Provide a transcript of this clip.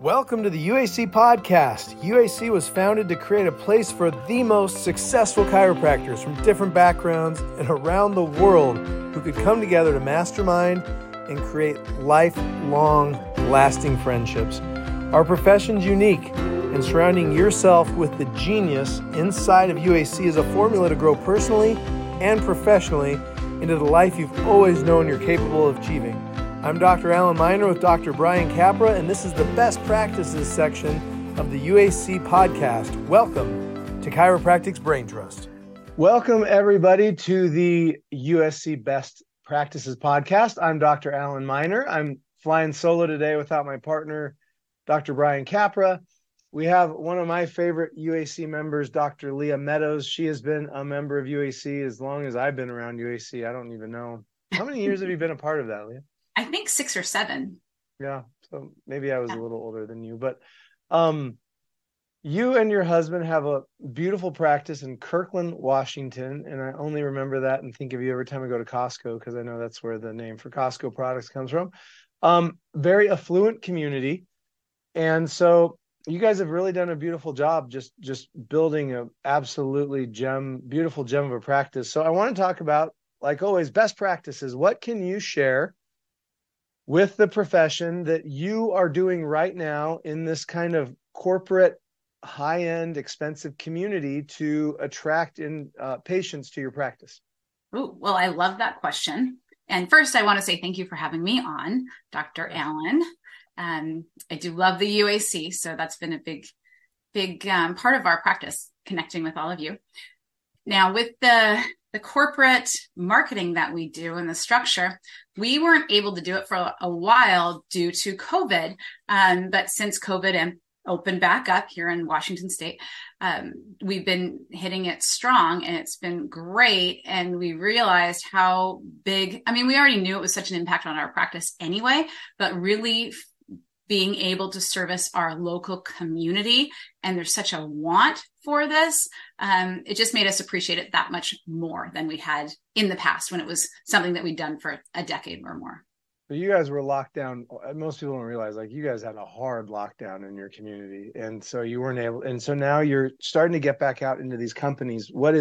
Welcome to the UAC podcast. UAC was founded to create a place for the most successful chiropractors from different backgrounds and around the world who could come together to mastermind and create lifelong, lasting friendships. Our profession's unique, and surrounding yourself with the genius inside of UAC is a formula to grow personally and professionally into the life you've always known you're capable of achieving. I'm Dr. Alan Miner with Dr. Brian Capra, and this is the best practices section of the UAC podcast. Welcome to Chiropractic's Brain Trust. Welcome, everybody, to the UAC Best Practices podcast. I'm Dr. Alan Miner. I'm flying solo today without my partner, Dr. Brian Capra. We have one of my favorite UAC members, Dr. Leah Meadows. She has been a member of UAC as long as I've been around UAC. I don't even know. How many years have you been a part of that, Leah? I think six or seven. Yeah. So maybe I was yeah. a little older than you, but um you and your husband have a beautiful practice in Kirkland, Washington, and I only remember that and think of you every time I go to Costco because I know that's where the name for Costco products comes from. Um, very affluent community, and so you guys have really done a beautiful job just just building a absolutely gem, beautiful gem of a practice. So I want to talk about, like always, best practices. What can you share with the profession that you are doing right now in this kind of corporate high end expensive community to attract in uh, patients to your practice? Ooh, well i love that question. And first i want to say thank you for having me on dr Alan. Um, i do love the uac so that's been a big big um, part of our practice connecting with all of you. Now with the the corporate marketing that we do and the structure, we weren't able to do it for a while due to COVID. Um, but since COVID and opened back up here in Washington State, um, we've been hitting it strong and it's been great. And we realized how big, I mean, we already knew it was such an impact on our practice anyway, but really being able to service our local community and there's such a want for this um, it just made us appreciate it that much more than we had in the past when it was something that we'd done for a decade or more. But you guys were locked down most people don't realize like you guys had a hard lockdown in your community and so you weren't able and so now you're starting to get back out into these companies. What is